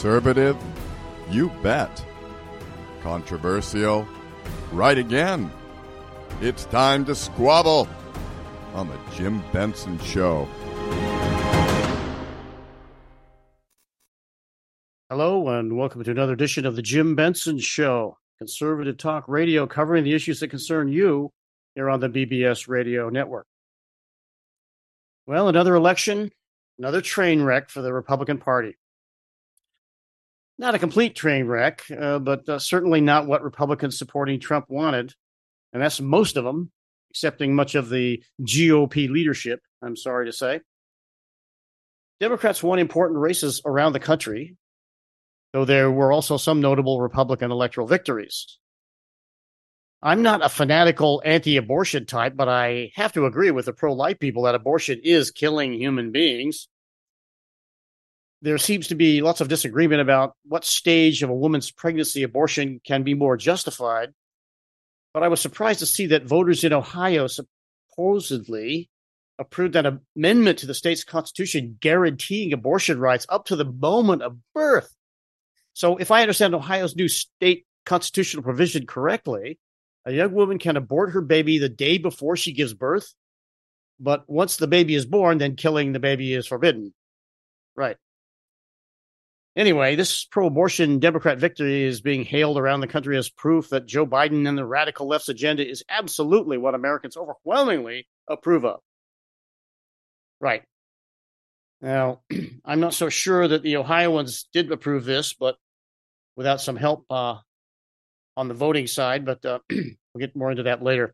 Conservative? You bet. Controversial? Right again. It's time to squabble on the Jim Benson Show. Hello, and welcome to another edition of the Jim Benson Show, conservative talk radio covering the issues that concern you here on the BBS radio network. Well, another election, another train wreck for the Republican Party. Not a complete train wreck, uh, but uh, certainly not what Republicans supporting Trump wanted. And that's most of them, excepting much of the GOP leadership, I'm sorry to say. Democrats won important races around the country, though there were also some notable Republican electoral victories. I'm not a fanatical anti abortion type, but I have to agree with the pro life people that abortion is killing human beings. There seems to be lots of disagreement about what stage of a woman's pregnancy abortion can be more justified. But I was surprised to see that voters in Ohio supposedly approved an amendment to the state's constitution guaranteeing abortion rights up to the moment of birth. So, if I understand Ohio's new state constitutional provision correctly, a young woman can abort her baby the day before she gives birth, but once the baby is born, then killing the baby is forbidden. Right. Anyway, this pro abortion Democrat victory is being hailed around the country as proof that Joe Biden and the radical left's agenda is absolutely what Americans overwhelmingly approve of. Right. Now, I'm not so sure that the Ohioans did approve this, but without some help uh, on the voting side, but uh, we'll get more into that later.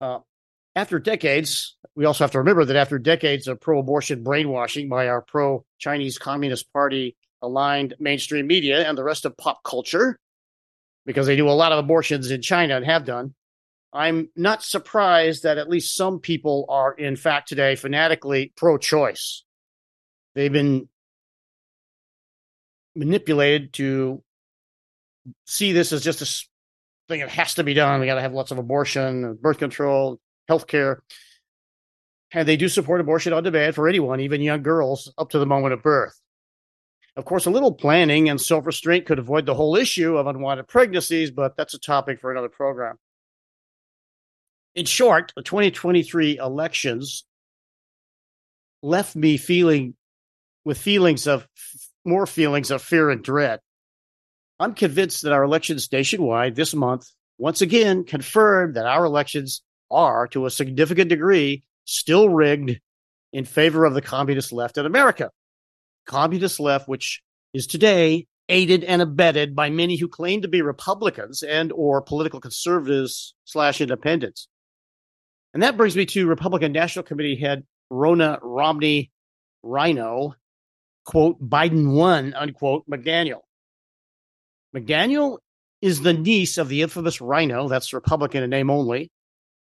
Uh, after decades, we also have to remember that after decades of pro abortion brainwashing by our pro Chinese Communist Party aligned mainstream media and the rest of pop culture, because they do a lot of abortions in China and have done, I'm not surprised that at least some people are, in fact, today fanatically pro choice. They've been manipulated to see this as just a thing that has to be done. We got to have lots of abortion, birth control, health care. And they do support abortion on demand for anyone, even young girls, up to the moment of birth. Of course, a little planning and self restraint could avoid the whole issue of unwanted pregnancies, but that's a topic for another program. In short, the 2023 elections left me feeling with feelings of more feelings of fear and dread. I'm convinced that our elections nationwide this month once again confirmed that our elections are, to a significant degree, still rigged in favor of the communist left in America. Communist left, which is today aided and abetted by many who claim to be Republicans and or political conservatives slash independents. And that brings me to Republican National Committee head Ronna Romney Rhino, quote, Biden won, unquote, McDaniel. McDaniel is the niece of the infamous Rhino, that's Republican in name only,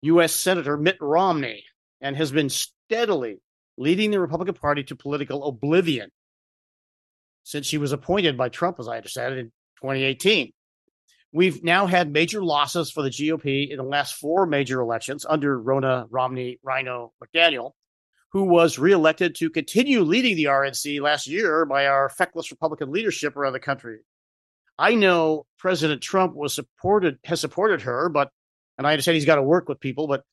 U.S. Senator Mitt Romney, and has been steadily leading the Republican Party to political oblivion since she was appointed by Trump, as I understand it, in 2018. We've now had major losses for the GOP in the last four major elections under Ronna Romney Rhino McDaniel, who was reelected to continue leading the RNC last year by our feckless Republican leadership around the country. I know President Trump was supported has supported her, but and I understand he's got to work with people, but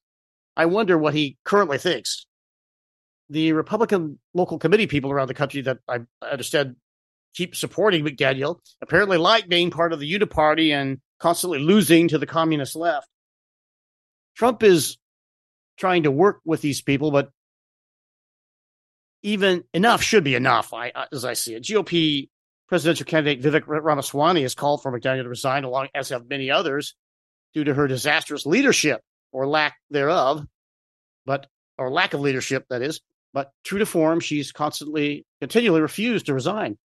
I wonder what he currently thinks. The Republican local committee people around the country that I understand keep supporting McDaniel apparently like being part of the Uniparty and constantly losing to the communist left. Trump is trying to work with these people, but even enough should be enough, I, as I see it. GOP presidential candidate Vivek Ramaswamy has called for McDaniel to resign, along as have many others, due to her disastrous leadership or lack thereof, but or lack of leadership, that is. But true to form, she's constantly, continually refused to resign.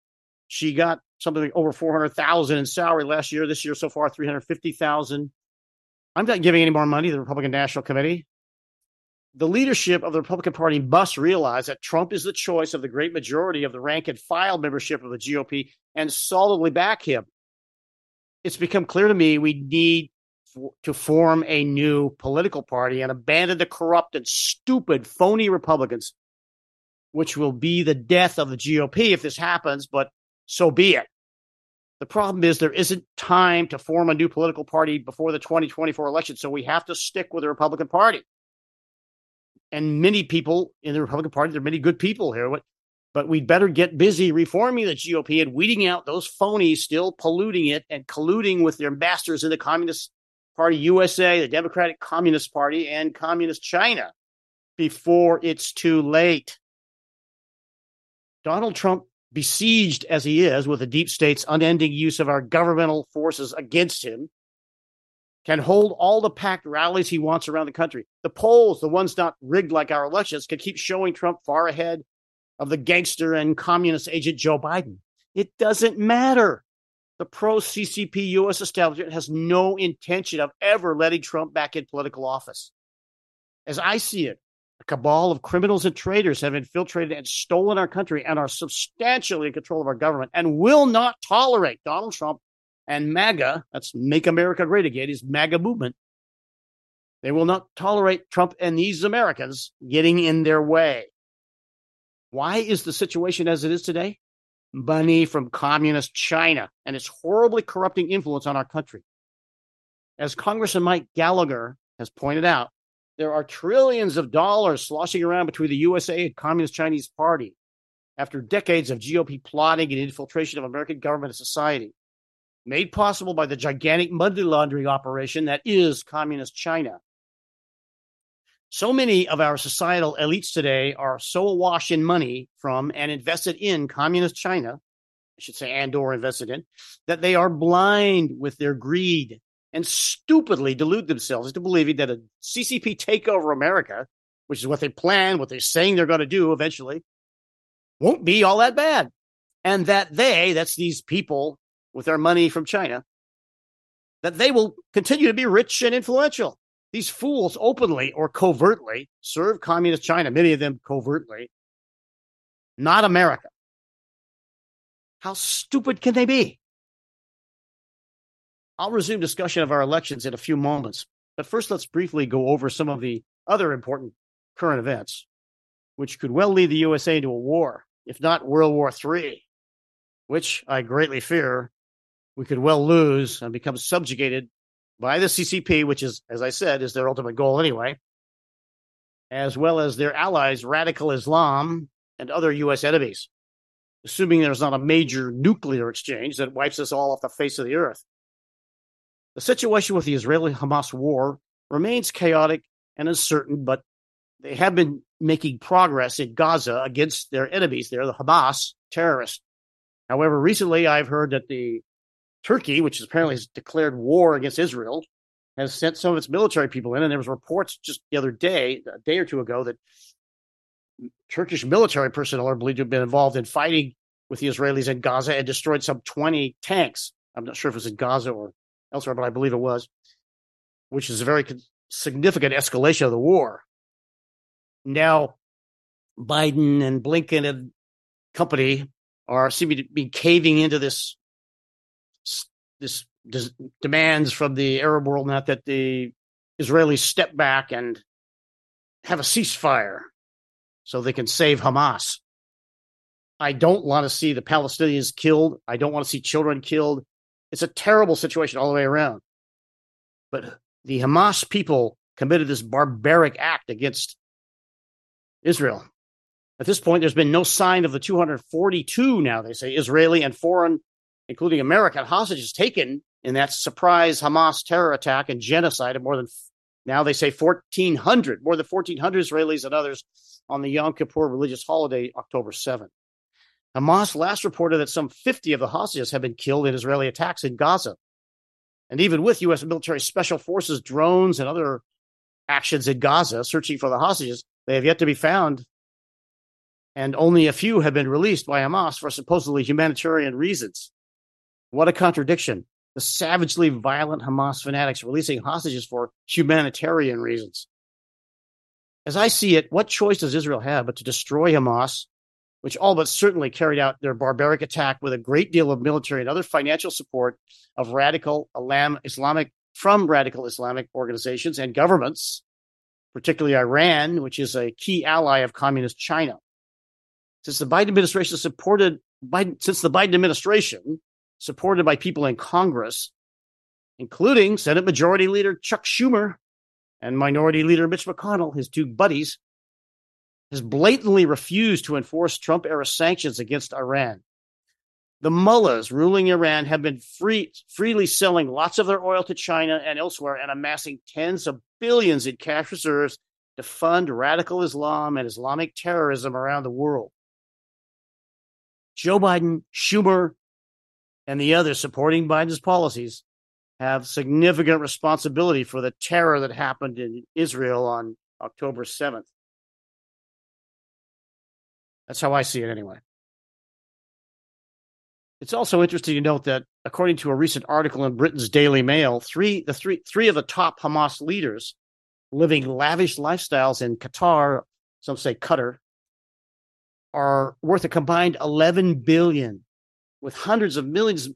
She got something like over four hundred thousand in salary last year. This year so far, three hundred fifty thousand. I'm not giving any more money to the Republican National Committee the leadership of the Republican Party must realize that Trump is the choice of the great majority of the rank and file membership of the GOP and solidly back him. It's become clear to me we need to form a new political party and abandon the corrupt and stupid, phony Republicans, which will be the death of the GOP if this happens. But so be it. The problem is there isn't time to form a new political party before the 2024 election, so we have to stick with the Republican Party. And many people in the Republican Party, there are many good people here, but we'd better get busy reforming the GOP and weeding out those phonies still polluting it and colluding with their masters in the Communist Party USA, the Democratic Communist Party, and Communist China before it's too late. Donald Trump, besieged as he is with the deep state's unending use of our governmental forces against him, can hold all the packed rallies he wants around the country. The polls, the ones not rigged like our elections, can keep showing Trump far ahead of the gangster and communist agent Joe Biden. It doesn't matter. The pro CCP U.S. establishment has no intention of ever letting Trump back in political office. As I see it, cabal of criminals and traitors have infiltrated and stolen our country and are substantially in control of our government and will not tolerate Donald Trump and MAGA, that's Make America Great Again, his MAGA movement. They will not tolerate Trump and these Americans getting in their way. Why is the situation as it is today? Money from communist China and its horribly corrupting influence on our country. As Congressman Mike Gallagher has pointed out, there are trillions of dollars sloshing around between the USA and Communist Chinese Party after decades of GOP plotting and infiltration of American government and society, made possible by the gigantic money laundering operation that is Communist China. So many of our societal elites today are so awash in money from and invested in Communist China, I should say, and or invested in, that they are blind with their greed and stupidly delude themselves into believing that a CCP takeover America, which is what they plan, what they're saying they're going to do eventually, won't be all that bad. And that they, that's these people with their money from China, that they will continue to be rich and influential. These fools openly or covertly serve communist China, many of them covertly, not America. How stupid can they be? I'll resume discussion of our elections in a few moments, but first let's briefly go over some of the other important current events, which could well lead the USA into a war, if not World War III, which I greatly fear we could well lose and become subjugated by the CCP, which is, as I said, is their ultimate goal anyway, as well as their allies, radical Islam and other U.S. enemies, assuming there's not a major nuclear exchange that wipes us all off the face of the earth. The situation with the Israeli Hamas war remains chaotic and uncertain, but they have been making progress in Gaza against their enemies there, the Hamas terrorists. However, recently I've heard that the Turkey, which apparently has declared war against Israel, has sent some of its military people in, and there was reports just the other day, a day or two ago, that Turkish military personnel are believed to have been involved in fighting with the Israelis in Gaza and destroyed some 20 tanks. I'm not sure if it was in Gaza or elsewhere, but I believe it was, which is a very significant escalation of the war. Now, Biden and Blinken and company are seeming to be caving into this this, this demands from the Arab world, not that the Israelis step back and have a ceasefire so they can save Hamas. I don't want to see the Palestinians killed. I don't want to see children killed. It's a terrible situation all the way around. But the Hamas people committed this barbaric act against Israel. At this point, there's been no sign of the 242 now, they say, Israeli and foreign, including American hostages taken in that surprise Hamas terror attack and genocide of more than, now they say 1,400, more than 1,400 Israelis and others on the Yom Kippur religious holiday, October 7th. Hamas last reported that some 50 of the hostages have been killed in Israeli attacks in Gaza. And even with U.S. military special forces, drones, and other actions in Gaza searching for the hostages, they have yet to be found. And only a few have been released by Hamas for supposedly humanitarian reasons. What a contradiction. The savagely violent Hamas fanatics releasing hostages for humanitarian reasons. As I see it, what choice does Israel have but to destroy Hamas which all but certainly carried out their barbaric attack with a great deal of military and other financial support of radical Islamic from radical Islamic organizations and governments, particularly Iran, which is a key ally of communist China. Since the Biden administration supported Biden, since the Biden administration, supported by people in Congress, including Senate Majority Leader Chuck Schumer and Minority Leader Mitch McConnell, his two buddies, has blatantly refused to enforce Trump era sanctions against Iran. The mullahs ruling Iran have been free, freely selling lots of their oil to China and elsewhere and amassing tens of billions in cash reserves to fund radical Islam and Islamic terrorism around the world. Joe Biden, Schumer, and the others supporting Biden's policies have significant responsibility for the terror that happened in Israel on October 7th. That's how I see it anyway. It's also interesting to note that, according to a recent article in Britain's Daily Mail, three the three three of the top Hamas leaders living lavish lifestyles in Qatar, some say Qatar, are worth a combined 11 billion, with hundreds of millions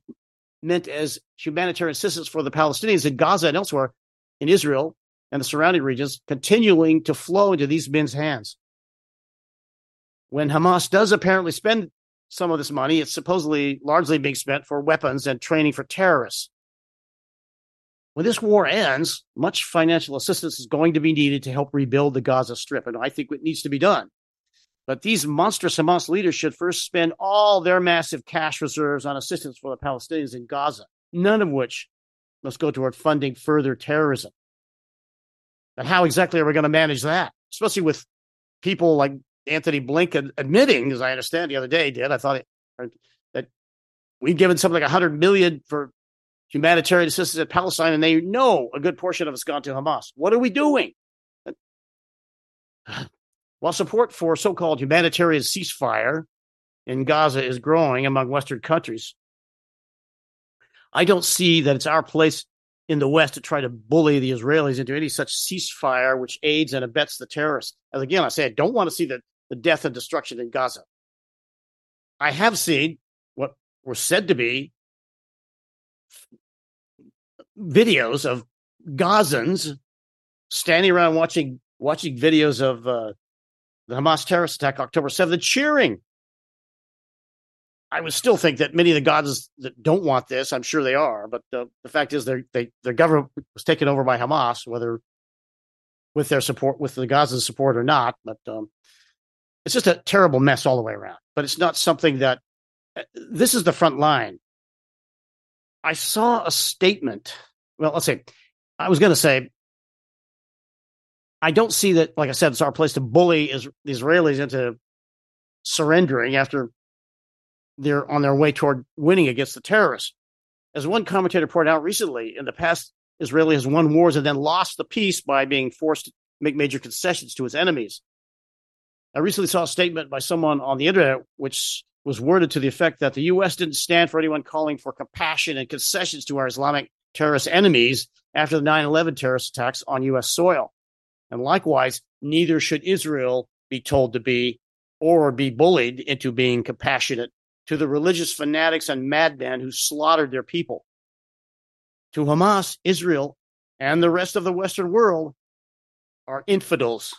meant as humanitarian assistance for the Palestinians in Gaza and elsewhere in Israel and the surrounding regions, continuing to flow into these men's hands. When Hamas does apparently spend some of this money, it's supposedly largely being spent for weapons and training for terrorists. When this war ends, much financial assistance is going to be needed to help rebuild the Gaza Strip, and I think it needs to be done. But these monstrous Hamas leaders should first spend all their massive cash reserves on assistance for the Palestinians in Gaza, none of which must go toward funding further terrorism. But how exactly are we going to manage that? Especially with people like Antony Blinken admitting, as I understand the other day, did I thought it, uh, that we've given something like 100 million for humanitarian assistance in Palestine, and they know a good portion of it's gone to Hamas. What are we doing? While support for so called humanitarian ceasefire in Gaza is growing among Western countries, I don't see that it's our place in the West to try to bully the Israelis into any such ceasefire which aids and abets the terrorists. As again, I say, I don't want to see the, the death and destruction in Gaza. I have seen what were said to be videos of Gazans standing around watching watching videos of uh, the Hamas terrorist attack October 7th cheering. I would still think that many of the Gazans that don't want this, I'm sure they are, but the, the fact is they their government was taken over by Hamas, whether with their support, with the Gaza's support or not. But um, it's just a terrible mess all the way around. But it's not something that uh, this is the front line. I saw a statement well, let's see. I was going to say, I don't see that, like I said, it's our place to bully is, the Israelis into surrendering after they're on their way toward winning against the terrorists. As one commentator pointed out recently, in the past, Israel has won wars and then lost the peace by being forced to make major concessions to its enemies. I recently saw a statement by someone on the internet which was worded to the effect that the U.S. didn't stand for anyone calling for compassion and concessions to our Islamic terrorist enemies after the 9 11 terrorist attacks on U.S. soil. And likewise, neither should Israel be told to be or be bullied into being compassionate to the religious fanatics and madmen who slaughtered their people. To Hamas, Israel, and the rest of the Western world are infidels.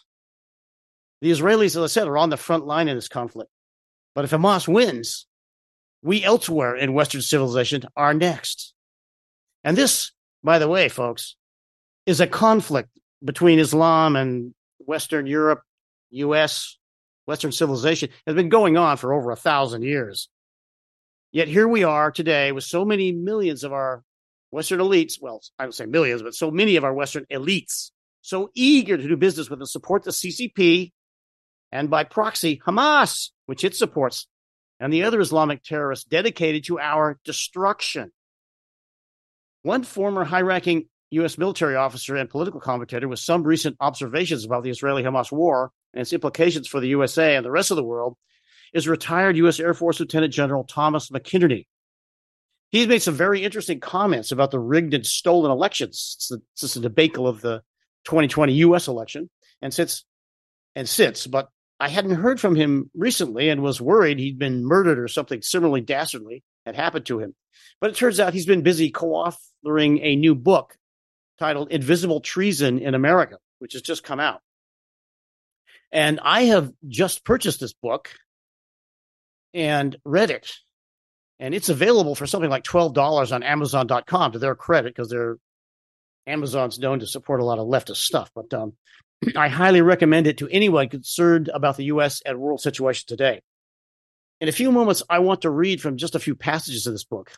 The Israelis, as I said, are on the front line in this conflict. But if Hamas wins, we elsewhere in Western civilization are next. And this, by the way, folks, is a conflict between Islam and Western Europe, US, Western civilization has been going on for over a thousand years. Yet here we are today with so many millions of our Western elites. Well, I don't say millions, but so many of our Western elites so eager to do business with and support the CCP and by proxy Hamas, which it supports, and the other Islamic terrorists dedicated to our destruction. One former high ranking U.S. military officer and political commentator with some recent observations about the Israeli Hamas war and its implications for the USA and the rest of the world is retired U.S. Air Force Lieutenant General Thomas McInerney. He's made some very interesting comments about the rigged and stolen elections since the debacle of the 2020 U.S. election, and since and since, but I hadn't heard from him recently and was worried he'd been murdered or something similarly dastardly had happened to him. But it turns out he's been busy co authoring a new book titled Invisible Treason in America, which has just come out. And I have just purchased this book. and read it. And it's available for something like $12 on Amazon.com to their credit because they're Amazon's known to support a lot of leftist stuff. But um, I highly recommend it to anyone concerned about the U.S. and world situation today. In a few moments, I want to read from just a few passages of this book,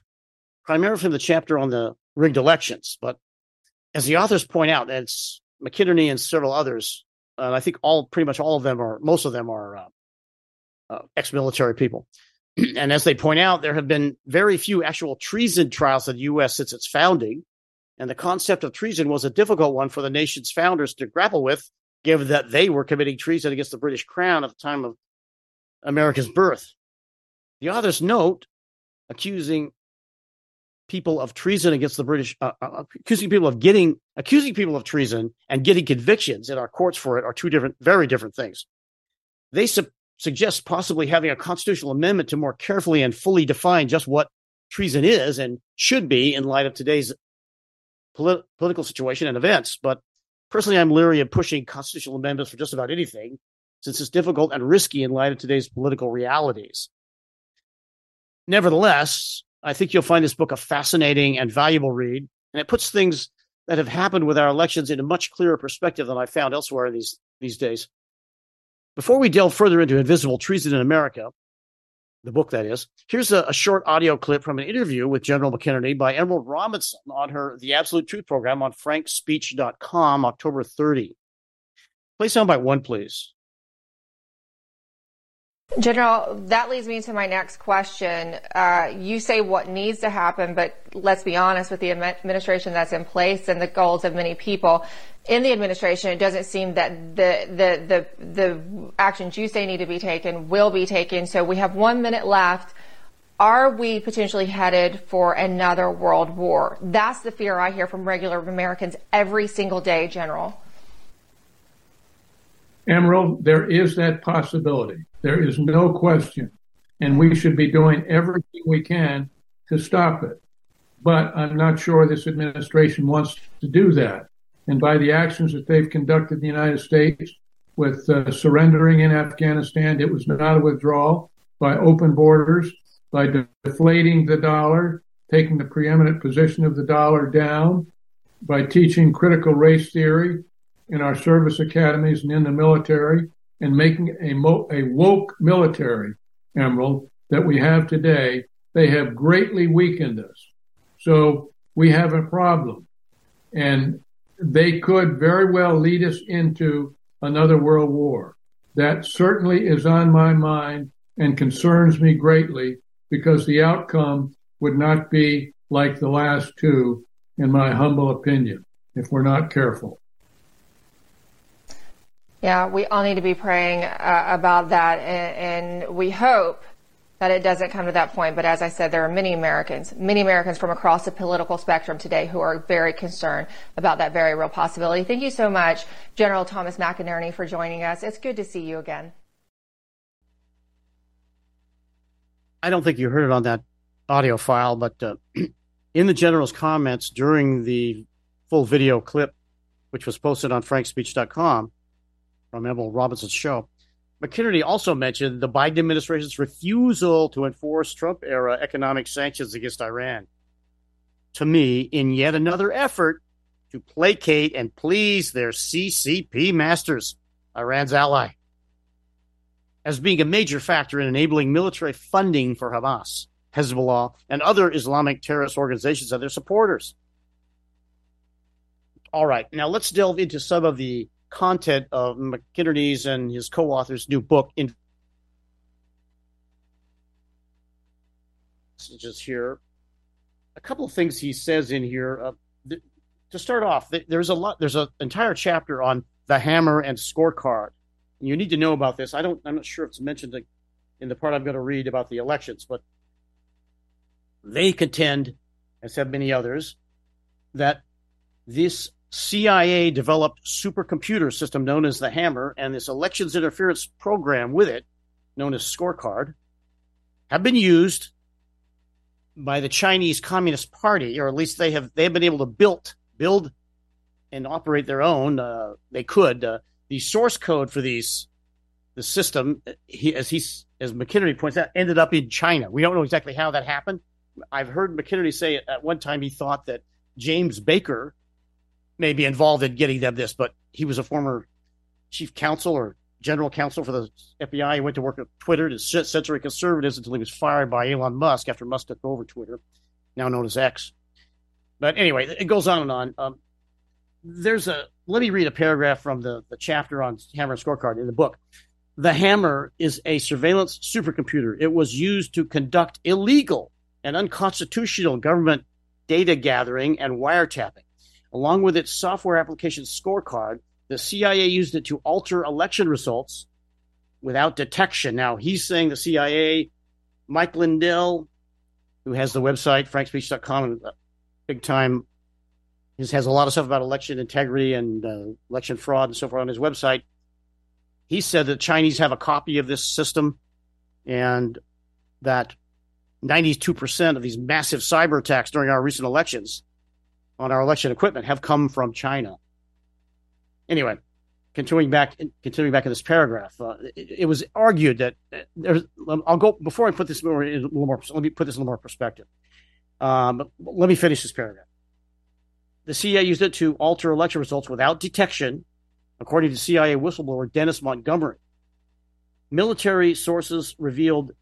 primarily from the chapter on the rigged elections. But as the authors point out, it's McInerney and several others, and I think all pretty much all of them are most of them are uh, uh, ex-military people. and as they point out, there have been very few actual treason trials in the U.S. since its founding, and the concept of treason was a difficult one for the nation's founders to grapple with, given that they were committing treason against the British Crown at the time of America's birth. The authors note accusing people of treason against the British, uh, uh, accusing people of getting, accusing people of treason and getting convictions in our courts for it are two different, very different things. They su- suggest possibly having a constitutional amendment to more carefully and fully define just what treason is and should be in light of today's polit- political situation and events. But personally, I'm leery of pushing constitutional amendments for just about anything, since it's difficult and risky in light of today's political realities. Nevertheless, I think you'll find this book a fascinating and valuable read, and it puts things that have happened with our elections in a much clearer perspective than I found elsewhere these these days. Before we delve further into Invisible Treason in America, the book that is, here's a, a, short audio clip from an interview with General McInerney by Emerald Robinson on her The Absolute Truth program on frankspeech.com, October 30. Play soundbite one, please. General, that leads me to my next question. Uh, you say what needs to happen, but let's be honest with the administration that's in place and the goals of many people in the administration, it doesn't seem that the, the, the, the actions you say need to be taken will be taken. So we have one minute left. Are we potentially headed for another world war? That's the fear I hear from regular Americans every single day, General. Emerald, there is that possibility. There is no question. And we should be doing everything we can to stop it. But I'm not sure this administration wants to do that. And by the actions that they've conducted in the United States with uh, surrendering in Afghanistan, it was not a withdrawal, by open borders, by deflating the dollar, taking the preeminent position of the dollar down, by teaching critical race theory in our service academies and in the military, and making a, mo- a woke military, Emerald, that we have today, they have greatly weakened us. So we have a problem. And they could very well lead us into another world war. That certainly is on my mind and concerns me greatly because the outcome would not be like the last two, in my humble opinion, if we're not careful. Yeah, we all need to be praying uh, about that, and, and we hope that it doesn't come to that point. But as I said, there are many Americans, many Americans from across the political spectrum today who are very concerned about that very real possibility. Thank you so much, General Thomas McInerney, for joining us. It's good to see you again. I don't think you heard it on that audio file, but uh, in the general's comments during the full video clip, which was posted on frankspeech.com from Emerald Robinson's show, McInerney also mentioned the Biden administration's refusal to enforce Trump era economic sanctions against Iran. To me, in yet another effort to placate and please their CCP masters, Iran's ally, as being a major factor in enabling military funding for Hamas, Hezbollah, and other Islamic terrorist organizations and their supporters. All right, now let's delve into some of the content of McInerney's and his co-author's new book in messages here. A couple of things he says in here. Uh, th- to start off, th- there's a lot. There's an entire chapter on the hammer and scorecard. And you need to know about this. I don't. I'm not sure if it's mentioned in the part I'm going to read about the elections, but they contend, as have many others, that this CIA developed supercomputer system known as the Hammer and this elections interference program with it, known as Scorecard, have been used by the Chinese Communist Party, or at least they have they have been able to build build and operate their own. Uh, they could uh, the source code for these the system, he, as he as McInerney points out, ended up in China. We don't know exactly how that happened. I've heard McInerney say at one time he thought that James Baker may be involved in getting them this, but he was a former chief counsel or general counsel for the FBI. He went to work at Twitter to censor conservatives until he was fired by Elon Musk after Musk took over Twitter, now known as X. But anyway, it goes on and on. Um, there's a let me read a paragraph from the, the chapter on Hammer and Scorecard in the book. The Hammer is a surveillance supercomputer. It was used to conduct illegal and unconstitutional government data gathering and wiretapping. Along with its software application scorecard, the CIA used it to alter election results without detection. Now, he's saying the CIA, Mike Lindell, who has the website frankspeech.com, big time, has a lot of stuff about election integrity and uh, election fraud and so forth on his website. He said that Chinese have a copy of this system and that 92% of these massive cyber attacks during our recent elections on our election equipment have come from China. Anyway, continuing back, continuing back in this paragraph, uh, it, it, was argued that uh, there's. I'll go before I put this more in a little more. Let me put this in a little more perspective. Um, let me finish this paragraph. The CIA used it to alter election results without detection, according to CIA whistleblower Dennis Montgomery. Military sources revealed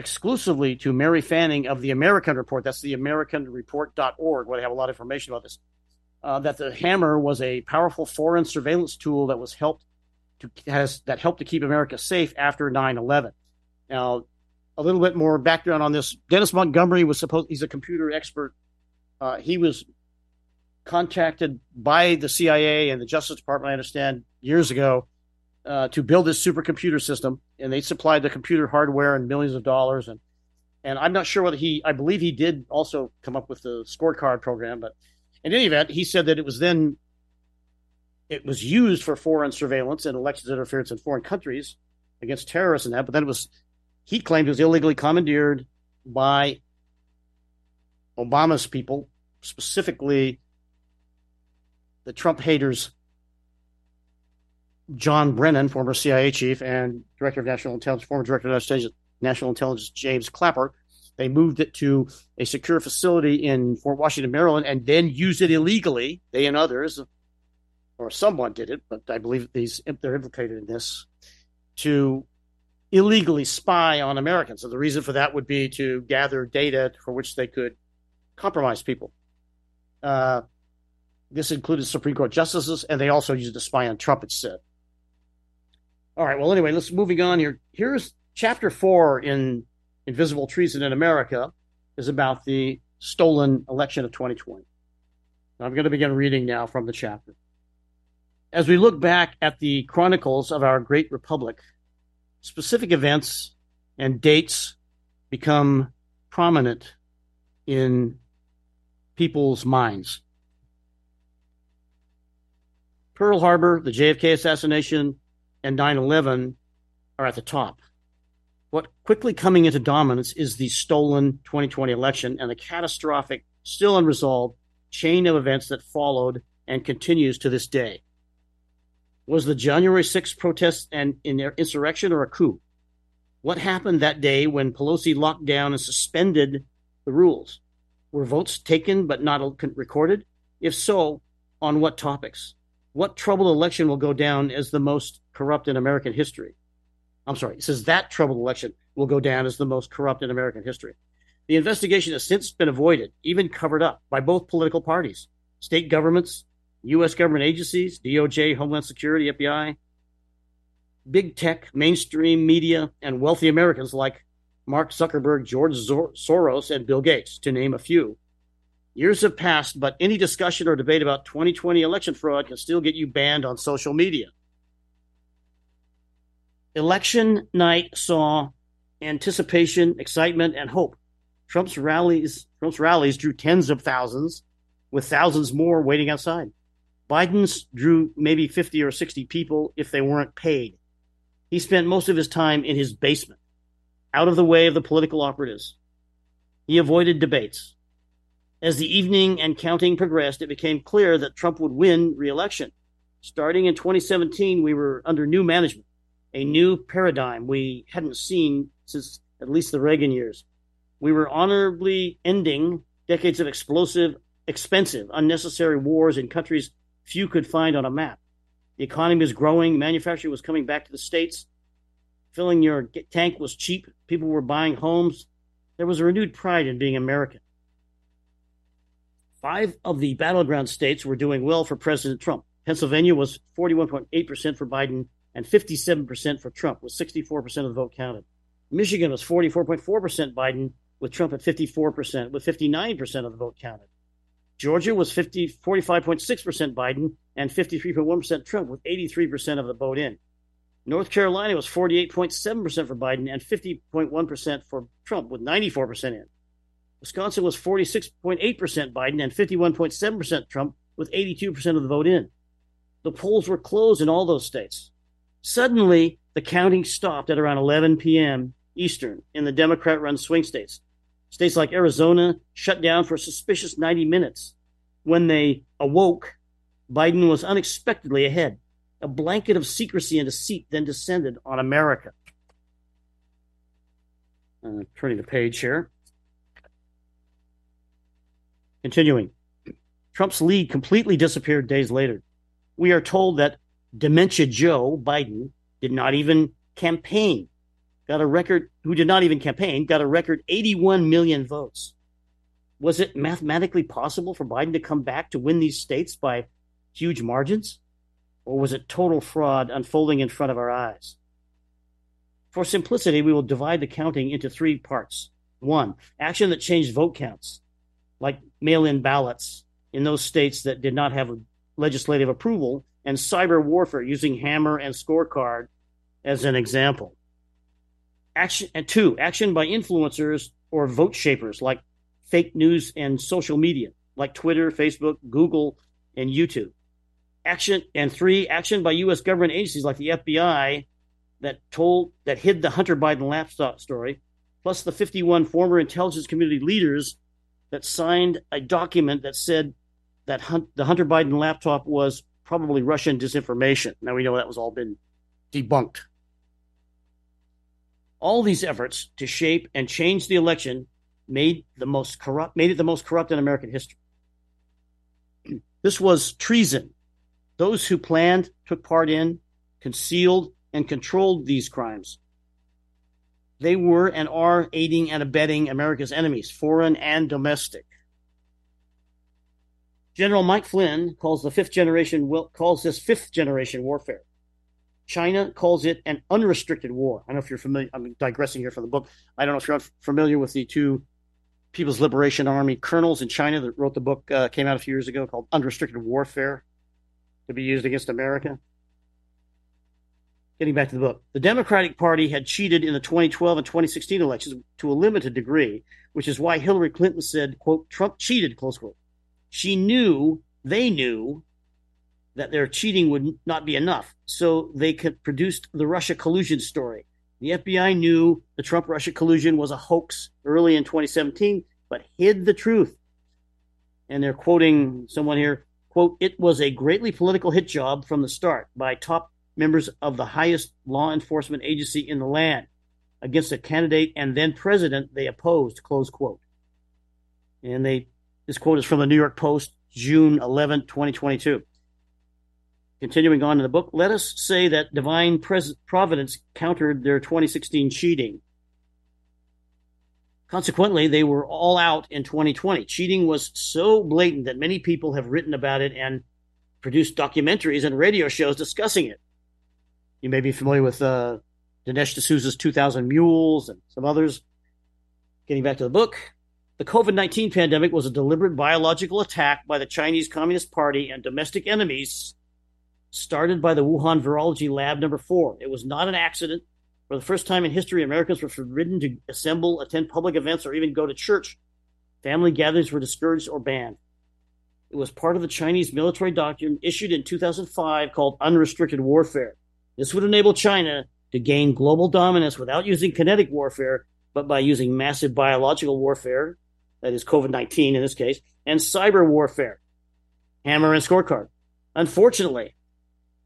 exclusively to Mary Fanning of the American Report. That's the AmericanReport.org, where they have a lot of information about this. Uh, that the hammer was a powerful foreign surveillance tool that was helped to has that helped to keep America safe after 9/11. Now, a little bit more background on this. Dennis Montgomery was supposed he's a computer expert. Uh, he was contacted by the CIA and the Justice Department, I understand, years ago uh, to build this supercomputer system, and they supplied the computer hardware and millions of dollars. And and I'm not sure whether he, I believe he did also come up with the scorecard program, but in any event, he said that it was then it was used for foreign surveillance and elections interference in foreign countries against terrorists and that, but then it was he claimed it was illegally commandeered by Obama's people, specifically the Trump haters John Brennan, former CIA chief and director of national intelligence, former director of national intelligence James Clapper. They moved it to a secure facility in Fort Washington, Maryland, and then used it illegally. They and others, or someone did it, but I believe these they're implicated in this to illegally spy on Americans. So the reason for that would be to gather data for which they could compromise people. Uh, this included Supreme Court justices, and they also used it to spy on Trump, it said. All right, well, anyway, let's moving on here. Here's chapter four in Invisible Treason in America is about the stolen election of 2020. I'm going to begin reading now from the chapter. As we look back at the chronicles of our great republic, specific events and dates become prominent in people's minds. Pearl Harbor, the JFK assassination, and 9 11 are at the top. What quickly coming into dominance is the stolen 2020 election and the catastrophic, still unresolved chain of events that followed and continues to this day. Was the January 6th protest an insurrection or a coup? What happened that day when Pelosi locked down and suspended the rules? Were votes taken but not recorded? If so, on what topics? What troubled election will go down as the most corrupt in American history? I'm sorry, it says that troubled election will go down as the most corrupt in American history. The investigation has since been avoided, even covered up by both political parties, state governments, U.S. government agencies, DOJ, Homeland Security, FBI, big tech, mainstream media, and wealthy Americans like Mark Zuckerberg, George Soros, and Bill Gates, to name a few. Years have passed, but any discussion or debate about 2020 election fraud can still get you banned on social media. Election night saw anticipation, excitement, and hope. Trump's rallies, Trump's rallies drew tens of thousands, with thousands more waiting outside. Biden's drew maybe 50 or 60 people if they weren't paid. He spent most of his time in his basement, out of the way of the political operatives. He avoided debates. As the evening and counting progressed, it became clear that Trump would win re election. Starting in 2017, we were under new management a new paradigm we hadn't seen since at least the Reagan years. We were honorably ending decades of explosive, expensive, unnecessary wars in countries few could find on a map. The economy was growing, manufacturing was coming back to the States, filling your tank was cheap, people were buying homes. There was a renewed pride in being American. Five of the battleground states were doing well for President Trump. Pennsylvania was 41.8% for Biden and 57% for Trump, with 64% of the vote counted. Michigan was 44.4% Biden, with Trump at 54%, with 59% of the vote counted. Georgia was 50, 45.6% Biden and 53.1% Trump, with 83% of the vote in. North Carolina was 48.7% for Biden and 50.1% for Trump, with 94% in. Wisconsin was 46.8% Biden and 51.7% Trump, with 82% of the vote in. The polls were closed in all those states. Suddenly, the counting stopped at around 11 p.m. Eastern in the Democrat run swing states. States like Arizona shut down for a suspicious 90 minutes. When they awoke, Biden was unexpectedly ahead. A blanket of secrecy and deceit then descended on America. Uh, turning the page here. Continuing. Trump's lead completely disappeared days later. We are told that Dementia Joe Biden did not even campaign got a record, who did not even campaign, got a record 81 million votes. Was it mathematically possible for Biden to come back to win these states by huge margins? Or was it total fraud unfolding in front of our eyes? For simplicity, we will divide the counting into three parts. One, action that changed vote counts, like mail in ballots in those states that did not have legislative approval, and cyber warfare using hammer and scorecard as an example. Action and two action by influencers or vote shapers like fake news and social media like twitter facebook google and youtube. Action and three action by u.s government agencies like the fbi that told that hid the hunter biden laptop story plus the 51 former intelligence community leaders that signed a document that said that hunt, the hunter biden laptop was probably russian disinformation now we know that was all been debunked all these efforts to shape and change the election made the most corrupt made it the most corrupt in American history. This was treason. Those who planned, took part in, concealed, and controlled these crimes. They were and are aiding and abetting America's enemies, foreign and domestic. General Mike Flynn calls the fifth generation calls this fifth generation warfare. China calls it an unrestricted war. I don't know if you're familiar. I'm digressing here from the book. I don't know if you're familiar with the two People's Liberation Army colonels in China that wrote the book, uh, came out a few years ago called Unrestricted Warfare to be used against America. Getting back to the book, the Democratic Party had cheated in the 2012 and 2016 elections to a limited degree, which is why Hillary Clinton said, quote, Trump cheated, close quote. She knew, they knew that their cheating would not be enough. So they produced the Russia collusion story. The FBI knew the Trump Russia collusion was a hoax early in 2017, but hid the truth. And they're quoting someone here quote, it was a greatly political hit job from the start by top members of the highest law enforcement agency in the land against a candidate and then president they opposed, close quote. And they this quote is from the New York Post, June 11, 2022. Continuing on in the book, let us say that divine pres- providence countered their 2016 cheating. Consequently, they were all out in 2020. Cheating was so blatant that many people have written about it and produced documentaries and radio shows discussing it. You may be familiar with uh, Dinesh D'Souza's 2000 Mules and some others. Getting back to the book, the COVID 19 pandemic was a deliberate biological attack by the Chinese Communist Party and domestic enemies started by the Wuhan Virology Lab number four. It was not an accident. For the first time in history, Americans were forbidden to assemble, attend public events, or even go to church. Family gatherings were discouraged or banned. It was part of the Chinese military doctrine issued in 2005 called unrestricted warfare. This would enable China to gain global dominance without using kinetic warfare, but by using massive biological warfare, that is COVID 19 in this case, and cyber warfare, hammer and scorecard. Unfortunately,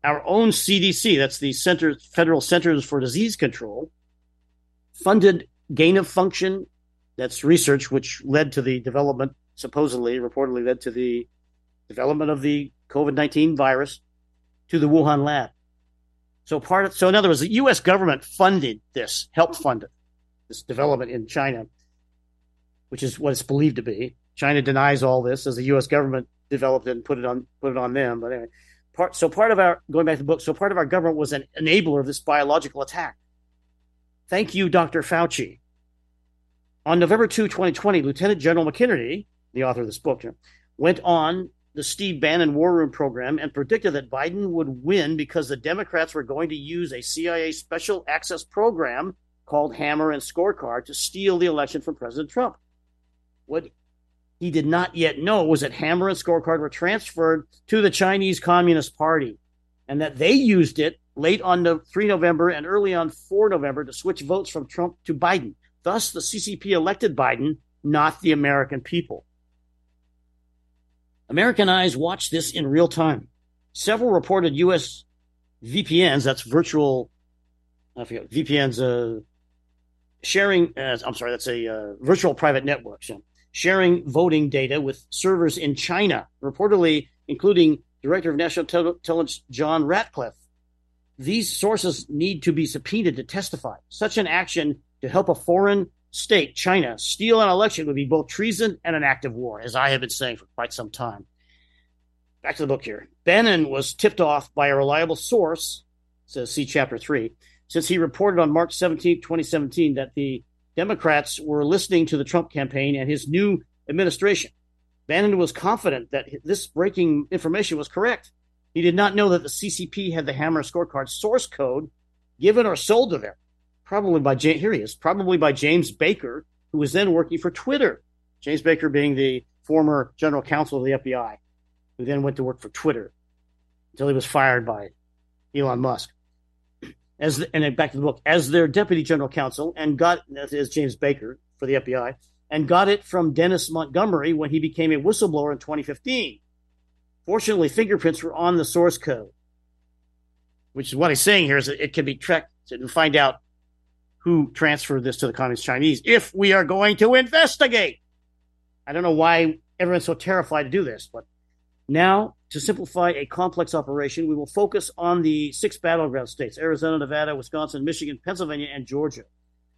our own CDC, that's the Center, Federal Centers for Disease Control, funded gain of function. That's research which led to the development, supposedly, reportedly led to the development of the COVID 19 virus to the Wuhan lab. So part of, so in other words, the U.S. government funded this, helped fund it, this development in China, which is what it's believed to be. China denies all this as the U.S. government developed it and put it on put it on them. But anyway, part so part of our going back to the book, so part of our government was an enabler of this biological attack. Thank you, Dr. Fauci. On November 2, 2020, Lieutenant General McInerney, the author of this book, went on the Steve Bannon War Room program and predicted that Biden would win because the Democrats were going to use a CIA special access program called Hammer and Scorecard to steal the election from President Trump. What he did not yet know was that Hammer and Scorecard were transferred to the Chinese Communist Party and that they used it late on the 3 November and early on 4 November to switch votes from Trump to Biden. Thus, the CCP elected Biden, not the American people. American eyes watch this in real time. Several reported U.S. VPNs, that's virtual, I forget, VPNs, uh, sharing, uh, I'm sorry, that's a uh, virtual private network, so sharing voting data with servers in China, reportedly including Director of National Intelligence John Ratcliffe. These sources need to be subpoenaed to testify. Such an action to help a foreign state, China, steal an election would be both treason and an act of war, as I have been saying for quite some time. Back to the book here. Bannon was tipped off by a reliable source, says see chapter three, since he reported on March 17, 2017, that the Democrats were listening to the Trump campaign and his new administration. Bannon was confident that this breaking information was correct. He did not know that the CCP had the Hammer scorecard source code given or sold to them probably by here he is, probably by James Baker, who was then working for Twitter. James Baker being the former general counsel of the FBI, who then went to work for Twitter until he was fired by Elon Musk. As the, and back to the book, as their deputy general counsel, and got as James Baker for the FBI, and got it from Dennis Montgomery when he became a whistleblower in 2015. Fortunately, fingerprints were on the source code, which is what he's saying here is that it can be tracked and find out who transferred this to the communist Chinese if we are going to investigate. I don't know why everyone's so terrified to do this, but now to simplify a complex operation, we will focus on the six battleground states Arizona, Nevada, Wisconsin, Michigan, Pennsylvania, and Georgia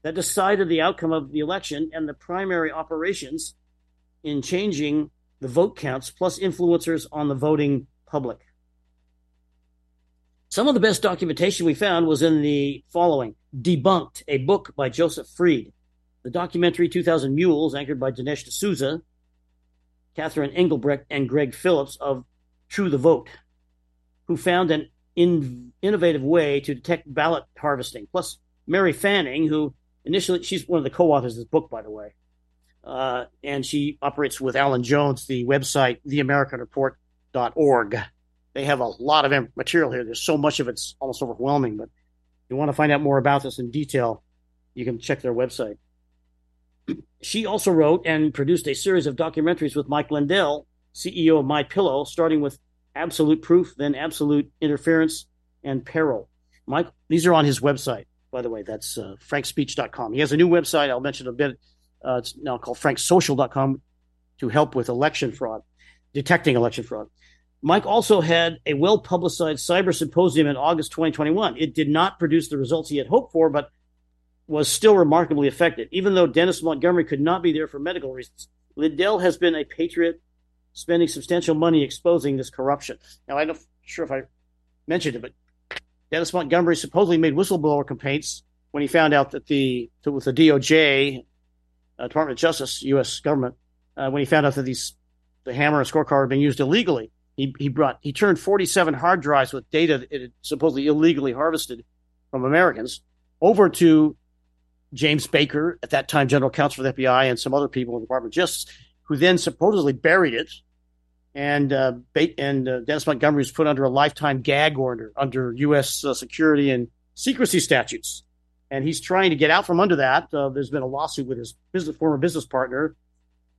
that decided the outcome of the election and the primary operations in changing the vote counts, plus influencers on the voting public. Some of the best documentation we found was in the following Debunked, a book by Joseph Fried, the documentary 2000 Mules, anchored by Dinesh D'Souza, Catherine Engelbrecht, and Greg Phillips of True the Vote, who found an in, innovative way to detect ballot harvesting. Plus, Mary Fanning, who initially, she's one of the co authors of this book, by the way, uh, and she operates with Alan Jones, the website, theamericanreport.org. They have a lot of material here. There's so much of it's almost overwhelming, but you want to find out more about this in detail, you can check their website. She also wrote and produced a series of documentaries with Mike Lindell, CEO of My Pillow, starting with Absolute Proof, then Absolute Interference and Peril. Mike, these are on his website, by the way. That's uh, frankspeech.com. He has a new website. I'll mention a bit. Uh, it's now called franksocial.com to help with election fraud, detecting election fraud. Mike also had a well publicized cyber symposium in August 2021. It did not produce the results he had hoped for, but was still remarkably effective. Even though Dennis Montgomery could not be there for medical reasons, Lindell has been a patriot, spending substantial money exposing this corruption. Now, I'm not sure if I mentioned it, but Dennis Montgomery supposedly made whistleblower complaints when he found out that the with the DOJ, uh, Department of Justice, U.S. government, uh, when he found out that these the hammer and scorecard were being used illegally. He, he brought he turned 47 hard drives with data that it supposedly illegally harvested from Americans over to James Baker, at that time general counsel for the FBI, and some other people in the Department of Justice, who then supposedly buried it. And uh, and uh, Dennis Montgomery was put under a lifetime gag order under U.S. Uh, security and secrecy statutes, and he's trying to get out from under that. Uh, there's been a lawsuit with his business, former business partner,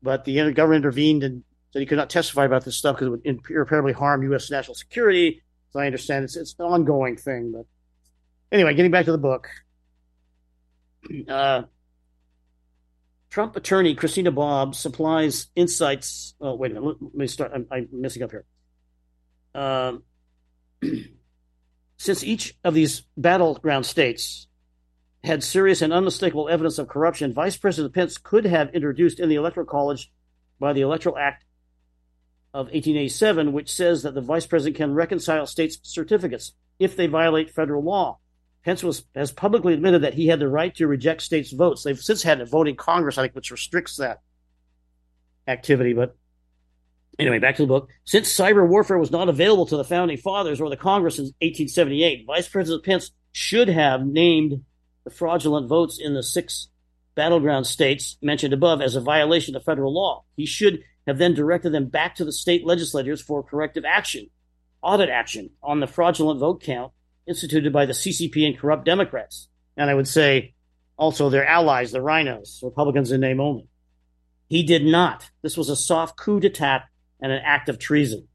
but the government intervened and said he could not testify about this stuff because it would irreparably harm U.S. national security. As I understand, it's it's an ongoing thing. But anyway, getting back to the book. Uh, Trump attorney Christina Bobb supplies insights. Oh, wait a minute. Let me start. I'm, I'm messing up here. Um, since each of these battleground states had serious and unmistakable evidence of corruption, Vice President Pence could have introduced in the Electoral College by the Electoral Act of 1887, which says that the vice president can reconcile states' certificates if they violate federal law. Pence was, has publicly admitted that he had the right to reject states' votes. They've since had a vote in Congress, I think, which restricts that activity. But anyway, back to the book. Since cyber warfare was not available to the founding fathers or the Congress in 1878, Vice President Pence should have named the fraudulent votes in the six battleground states mentioned above as a violation of federal law. He should have then directed them back to the state legislators for corrective action, audit action on the fraudulent vote count instituted by the CCP and corrupt Democrats. And I would say also their allies, the rhinos, Republicans in name only. He did not. This was a soft coup d'etat and an act of treason.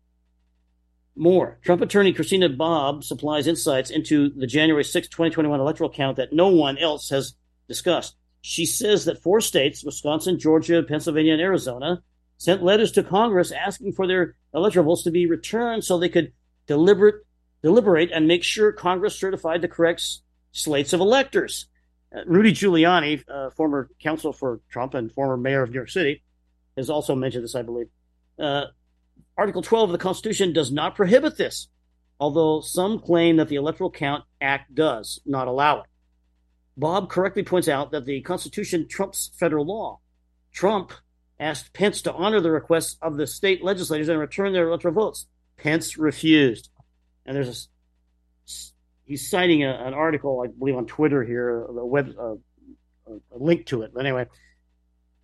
More. Trump attorney Christina Bobb supplies insights into the January 6, 2021 electoral count that no one else has discussed. She says that four states, Wisconsin, Georgia, Pennsylvania, and Arizona, sent letters to Congress asking for their electorables to be returned so they could deliberate, deliberate and make sure Congress certified the correct slates of electors. Uh, Rudy Giuliani, uh, former counsel for Trump and former mayor of New York City, has also mentioned this, I believe. Uh, Article 12 of the Constitution does not prohibit this, although some claim that the Electoral Count Act does not allow it. Bobb correctly points out that the Constitution trumps federal law. Trump asked Pence to honor the requests of the state legislators and return their electoral votes. Pence refused. And there's a, he's citing a, an article, I believe, on Twitter here, a web, a link to it. But anyway,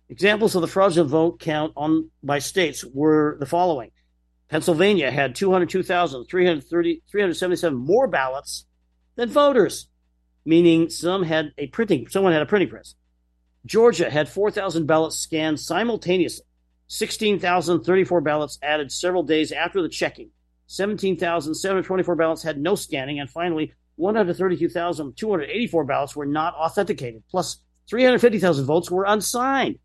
examples of the fraudulent vote count on by states were the following: Pennsylvania had 202,377 more ballots than voters, meaning some had a printing, someone had a printing press. Georgia had 4,000 ballots scanned simultaneously, 16,034 ballots added several days after the checking, 17,724 ballots had no scanning, and finally, 132,284 ballots were not authenticated, plus 350,000 votes were unsigned.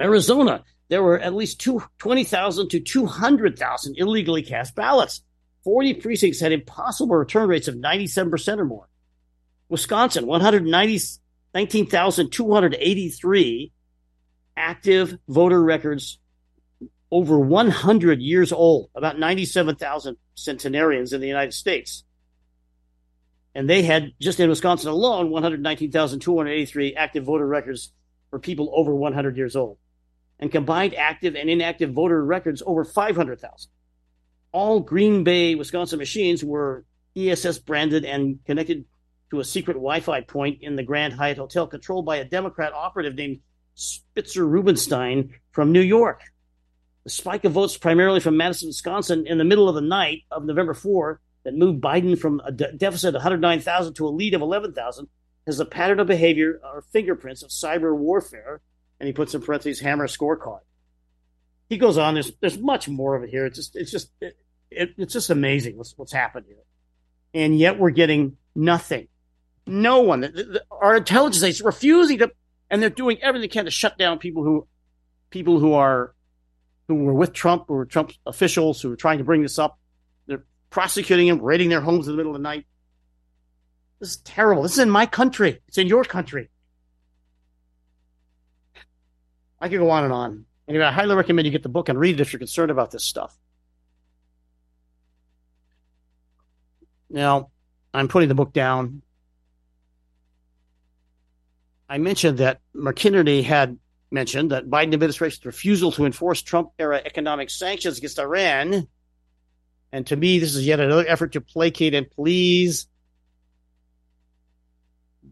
Arizona there were at least 20,000 to 200,000 illegally cast ballots. 40 precincts had impossible return rates of 97% or more. Wisconsin, 119,283 active voter records over 100 years old, about 97,000 centenarians in the United States. And they had, just in Wisconsin alone, 119,283 active voter records for people over 100 years old and combined active and inactive voter records over 500,000. All Green Bay, Wisconsin machines were ESS branded and connected to a secret Wi Fi point in the Grand Hyatt Hotel controlled by a Democrat operative named Spitzer Rubenstein from New York. The spike of votes, primarily from Madison, Wisconsin, in the middle of the night of November 4, that moved Biden from a de- deficit of 109,000 to a lead of 11,000, has a pattern of behavior or fingerprints of cyber warfare and he puts in parentheses hammer scorecard. He goes on. There's there's much more of it here. It's just it's just it, it, it's just amazing what's what's happened here, and yet we're getting nothing. No one. The, the, our intelligence is refusing to, and they're doing everything they can to shut down people who people who are who were with Trump or Trump officials who are trying to bring this up. They're prosecuting them, raiding their homes in the middle of the night. This is terrible. This is in my country. It's in your country. I could go on and on. Anyway, I highly recommend you get the book and read it if you're concerned about this stuff. Now, I'm putting the book down. I mentioned that McInerney had mentioned that Biden administration's refusal to enforce Trump era economic sanctions against Iran. And to me, this is yet another effort to placate and please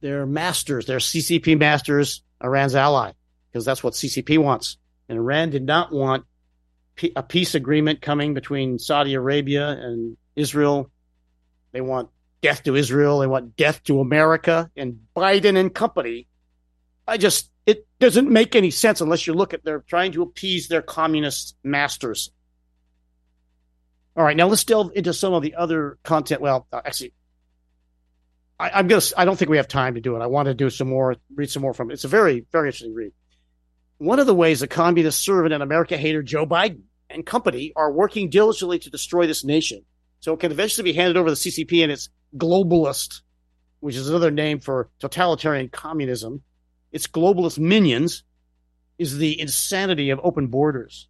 their masters, their CCP masters, Iran's ally because that's what CCP wants. And Iran did not want a peace agreement coming between Saudi Arabia and Israel. They want death to Israel. They want death to America and Biden and company. I just, it doesn't make any sense unless you look at they're trying to appease their communist masters. All right, now let's delve into some of the other content. Well, uh, actually, I, am gonna. I don't think we have time to do it. I want to do some more, read some more from it. It's a very, very interesting read. One of the ways the communist servant and America hater Joe Biden and company are working diligently to destroy this nation, so it can eventually be handed over to the CCP and its globalist, which is another name for totalitarian communism. Its globalist minions is the insanity of open borders.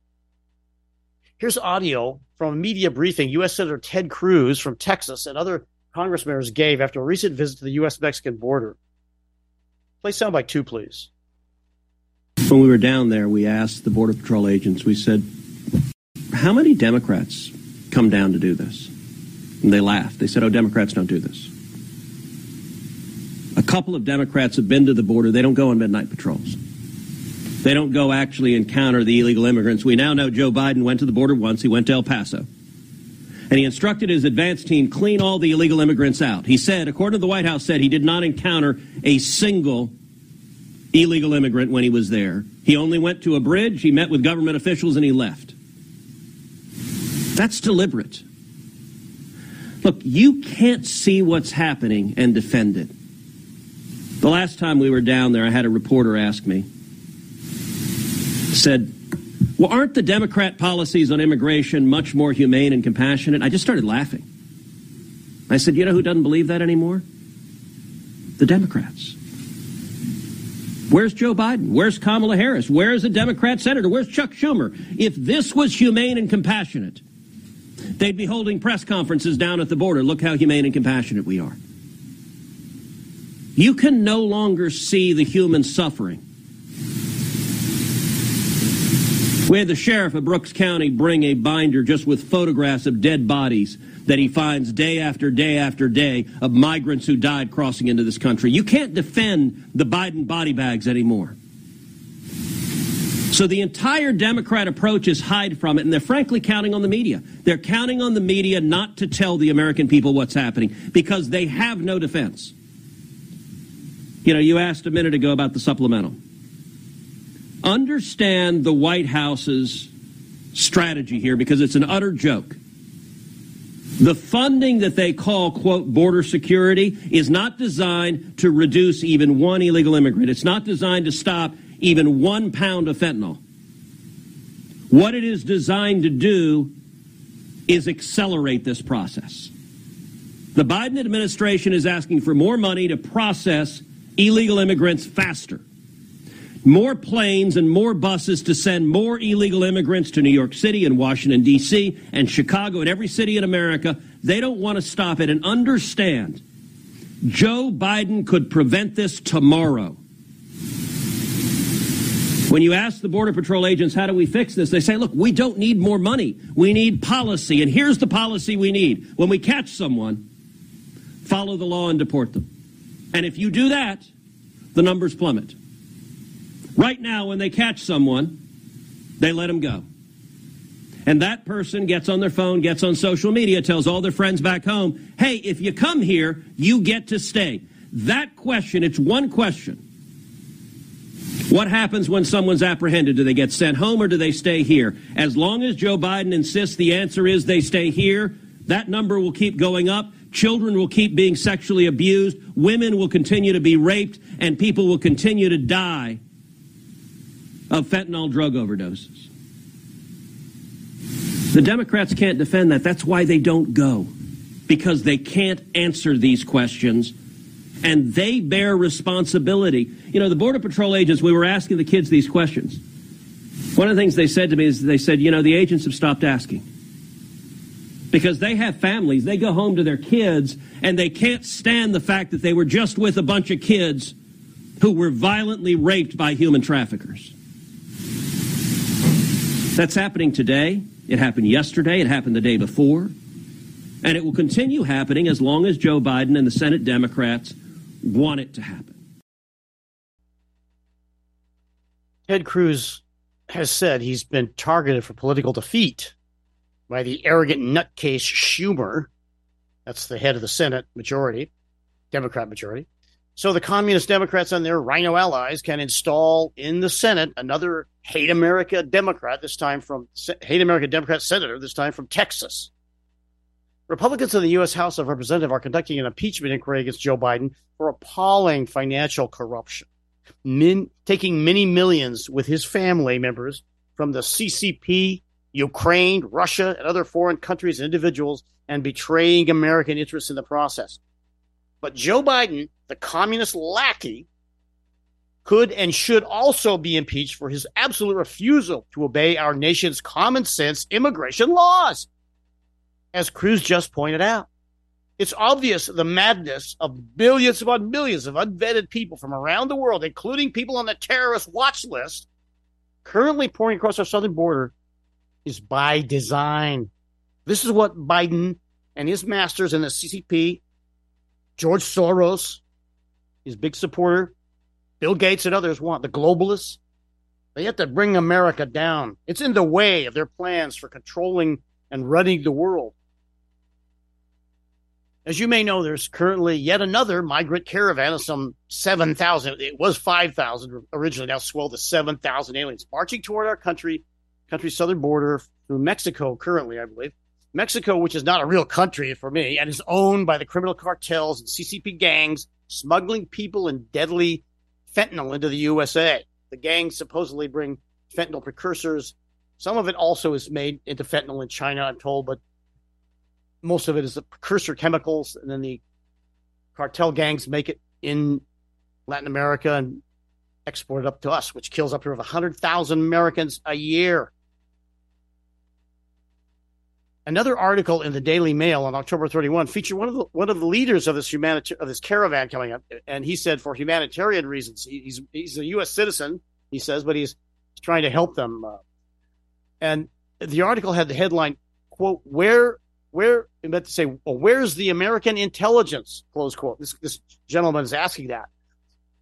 Here's audio from a media briefing U.S. Senator Ted Cruz from Texas and other Congress members gave after a recent visit to the U.S. Mexican border. Play soundbite two, please. When we were down there, we asked the Border Patrol agents, we said, How many Democrats come down to do this? And they laughed. They said, Oh, Democrats don't do this. A couple of Democrats have been to the border. They don't go on midnight patrols. They don't go actually encounter the illegal immigrants. We now know Joe Biden went to the border once. He went to El Paso and he instructed his advance team clean all the illegal immigrants out. He said, according to the White House, said he did not encounter a single illegal immigrant when he was there. He only went to a bridge, he met with government officials, and he left. That's deliberate. Look, you can't see what's happening and defend it. The last time we were down there, I had a reporter ask me, said, well, aren't the Democrat policies on immigration much more humane and compassionate? I just started laughing. I said, you know who doesn't believe that anymore? The Democrats. Where's Joe Biden? Where's Kamala Harris? Where's a Democrat senator? Where's Chuck Schumer? If this was humane and compassionate, they'd be holding press conferences down at the border. Look how humane and compassionate we are. You can no longer see the human suffering We had the sheriff of Brooks County bring a binder just with photographs of dead bodies that he finds day after day after day of migrants who died crossing into this country. You can't defend the Biden body bags anymore. So the entire Democrat approach is hide from it, and they're frankly counting on the media. They're counting on the media not to tell the American people what's happening because they have no defense. You know, you asked a minute ago about the supplemental understand the White House's strategy here because it's an utter joke. The funding that they call, quote, border security is not designed to reduce even one illegal immigrant. It's not designed to stop even one pound of fentanyl. What it is designed to do is accelerate this process. The Biden administration is asking for more money to process illegal immigrants faster more planes and more buses to send more illegal immigrants to New York City and Washington, D.C., and Chicago and every city in America. They don't want to stop it and understand Joe Biden could prevent this tomorrow. When you ask the Border Patrol agents, how do we fix this? They say, look, we don't need more money. We need policy. And here's the policy we need. When we catch someone, follow the law and deport them. And if you do that, the numbers plummet. Right now, when they catch someone, they let them go. And that person gets on their phone, gets on social media, tells all their friends back home, hey, if you come here, you get to stay. That question, it's one question. What happens when someone's apprehended? Do they get sent home or do they stay here? As long as Joe Biden insists the answer is they stay here, that number will keep going up. Children will keep being sexually abused. Women will continue to be raped and people will continue to die of fentanyl drug overdoses. The Democrats can't defend that. That's why they don't go, because they can't answer these questions and they bear responsibility. You know, the Border Patrol agents, we were asking the kids these questions. One of the things they said to me is they said, you know, the agents have stopped asking because they have families. They go home to their kids and they can't stand the fact that they were just with a bunch of kids who were violently raped by human traffickers. That's happening today. It happened yesterday. It happened the day before. And it will continue happening as long as Joe Biden and the Senate Democrats want it to happen. Ted Cruz has said he's been targeted for political defeat by the arrogant nutcase Schumer. That's the head of the Senate majority, Democrat majority. So the communist Democrats and their rhino allies can install in the Senate another hate America Democrat, this time from hate America Democrat senator, this time from Texas. Republicans in the U.S. House of Representatives are conducting an impeachment inquiry against Joe Biden for appalling financial corruption, Min- taking many millions with his family members from the CCP, Ukraine, Russia, and other foreign countries and individuals, and betraying American interests in the process. But Joe Biden, the communist lackey, could and should also be impeached for his absolute refusal to obey our nation's common sense immigration laws. As Cruz just pointed out, it's obvious the madness of billions upon millions of unvetted people from around the world, including people on the terrorist watch list, currently pouring across our southern border, is by design. This is what Biden and his masters in the CCP, George Soros, his big supporter, Bill Gates and others want, the globalists. They have to bring America down. It's in the way of their plans for controlling and running the world. As you may know, there's currently yet another migrant caravan of some 7,000. It was 5,000 originally, now swelled to 7,000 aliens marching toward our country, country's southern border through Mexico currently, I believe. Mexico, which is not a real country for me and is owned by the criminal cartels and CCP gangs, smuggling people and deadly fentanyl into the USA. The gangs supposedly bring fentanyl precursors. Some of it also is made into fentanyl in China, I'm told, but most of it is the precursor chemicals, and then the cartel gangs make it in Latin America and export it up to us, which kills up to 100,000 Americans a year. Another article in the Daily Mail on October 31 featured one of the one of the leaders of this humanita- of this caravan coming up, and he said for humanitarian reasons, he's he's a U.S. citizen, he says, but he's trying to help them. Uh, and the article had the headline, "quote Where where I meant to say, well, where's the American intelligence?" Close quote. This this gentleman is asking that.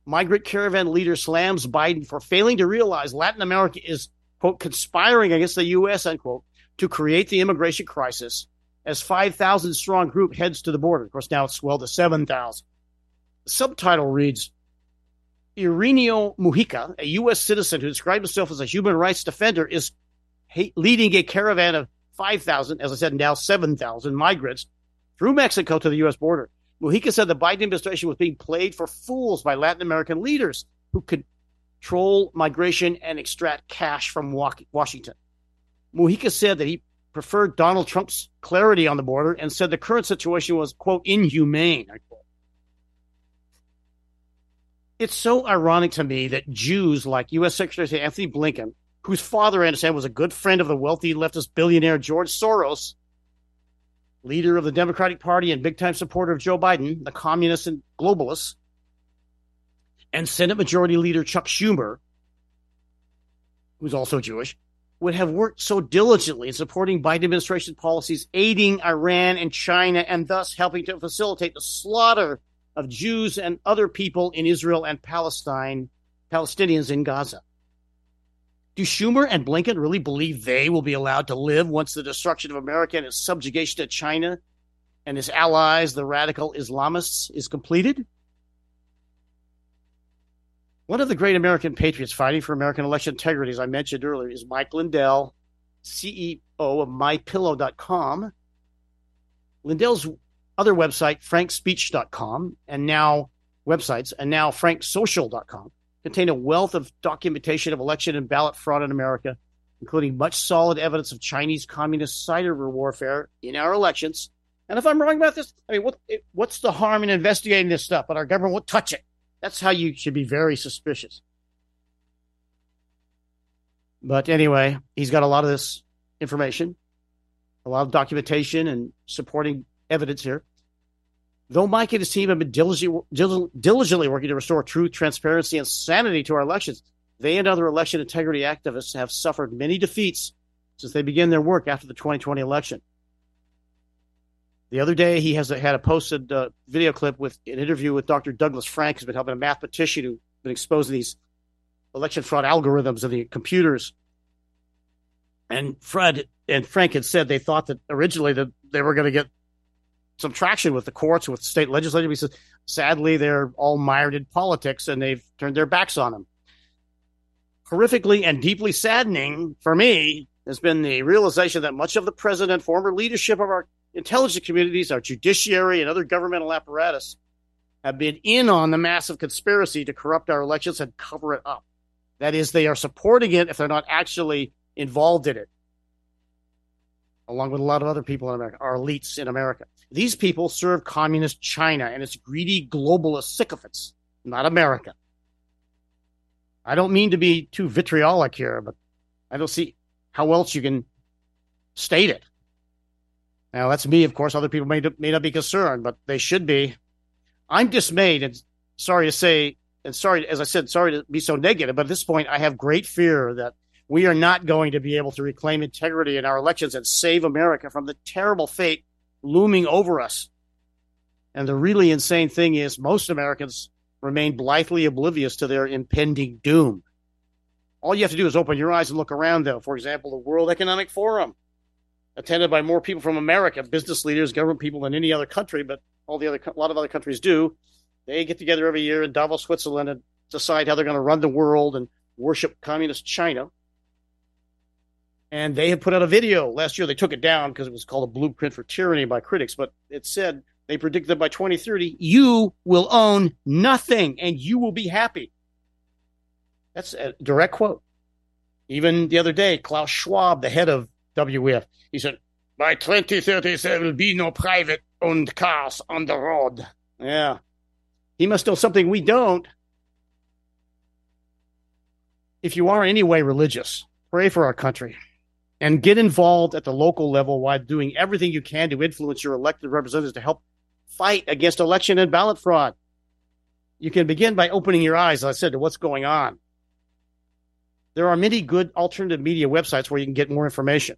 Migrant caravan leader slams Biden for failing to realize Latin America is quote conspiring against the U.S. unquote to create the immigration crisis as 5,000 strong group heads to the border. Of course, now it's swelled to 7,000. The subtitle reads Irineo Mujica, a U.S. citizen who described himself as a human rights defender, is leading a caravan of 5,000, as I said, now 7,000 migrants through Mexico to the U.S. border. Mujica said the Biden administration was being played for fools by Latin American leaders who could control migration and extract cash from Washington. Mujica said that he preferred Donald Trump's clarity on the border and said the current situation was, quote, inhumane. It's so ironic to me that Jews like U.S. Secretary Antony Blinken, whose father, I understand, was a good friend of the wealthy leftist billionaire George Soros, leader of the Democratic Party and big time supporter of Joe Biden, the communist and globalist, and Senate Majority Leader Chuck Schumer, who's also Jewish, would have worked so diligently in supporting Biden administration policies, aiding Iran and China, and thus helping to facilitate the slaughter of Jews and other people in Israel and Palestine, Palestinians in Gaza. Do Schumer and Blinken really believe they will be allowed to live once the destruction of America and its subjugation to China and its allies, the radical Islamists, is completed? One of the great American patriots fighting for American election integrity, as I mentioned earlier, is Mike Lindell, CEO of MyPillow.com. Lindell's other website, FrankSpeech.com, and now websites, and now FrankSocial.com, contain a wealth of documentation of election and ballot fraud in America, including much solid evidence of Chinese communist cyber warfare in our elections. And if I'm wrong about this, I mean, what, what's the harm in investigating this stuff? But our government won't touch it. That's how you should be very suspicious. But anyway, he's got a lot of this information, a lot of documentation and supporting evidence here. Though Mike and his team have been diligently, working to restore truth, transparency, and sanity to our elections, they and other election integrity activists have suffered many defeats since they began their work after the 2020 election. The other day, he has had a posted uh, video clip with an interview with Dr. Douglas Frank, who's been helping a mathematician who's been exposing these election fraud algorithms of the computers. And Fred and Frank had said they thought that originally that they were going to get some traction with the courts, with the state legislature. He says, sadly, they're all mired in politics and they've turned their backs on him. Horrifically and deeply saddening for me has been the realization that much of the president former leadership of our intelligence communities, our judiciary, and other governmental apparatus have been in on the massive conspiracy to corrupt our elections and cover it up. That is, they are supporting it if they're not actually involved in it, along with a lot of other people in America, our elites in America. These people serve communist China and its greedy globalist sycophants, not America. I don't mean to be too vitriolic here, but I don't see how else you can state it. Now, that's me, of course. Other people may, may not be concerned, but they should be. I'm dismayed and sorry to say, and sorry, as I said, sorry to be so negative, but at this point, I have great fear that we are not going to be able to reclaim integrity in our elections and save America from the terrible fate looming over us. And the really insane thing is, most Americans remain blithely oblivious to their impending doom. All you have to do is open your eyes and look around, though. For example, the World Economic Forum, attended by more people from America, business leaders, government people than any other country, but all the other a lot of other countries do. They get together every year in Davos, Switzerland, and decide how they're going to run the world and worship communist China. And they have put out a video last year. They took it down because it was called a blueprint for tyranny by critics, but it said they predicted that by 2030, you will own nothing and you will be happy. That's a direct quote. Even the other day, Klaus Schwab, the head of WEF, he said, by 2030, there will be no private owned cars on the road. Yeah. He must know something we don't. If you are anyway religious, pray for our country and get involved at the local level while doing everything you can to influence your elected representatives to help fight against election and ballot fraud. You can begin by opening your eyes, as I said, to what's going on. There are many good alternative media websites where you can get more information.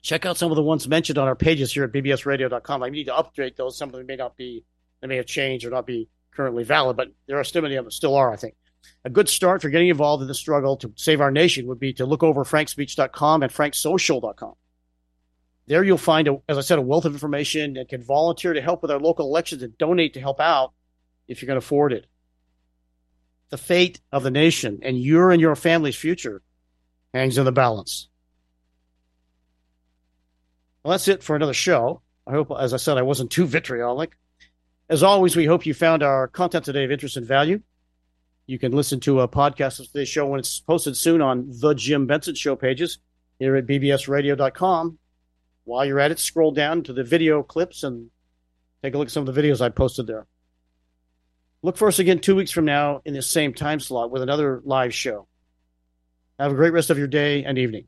Check out some of the ones mentioned on our pages here at bbsradio.com. I need to update those. Some of them may not be, they may have changed or not be currently valid, but there are still many of them still are, I think. A good start for getting involved in the struggle to save our nation would be to look over frankspeech.com and franksocial.com. There you'll find, a, as I said, a wealth of information and can volunteer to help with our local elections and donate to help out if you can afford it. The fate of the nation and your and your family's future hangs in the balance. Well, that's it for another show. I hope, as I said, I wasn't too vitriolic. As always, we hope you found our content today of interest and value. You can listen to a podcast of today's show when it's posted soon on the Jim Benson Show pages here at bbsradio.com. While you're at it, scroll down to the video clips and take a look at some of the videos I posted there. Look for us again two weeks from now in the same time slot with another live show. Have a great rest of your day and evening.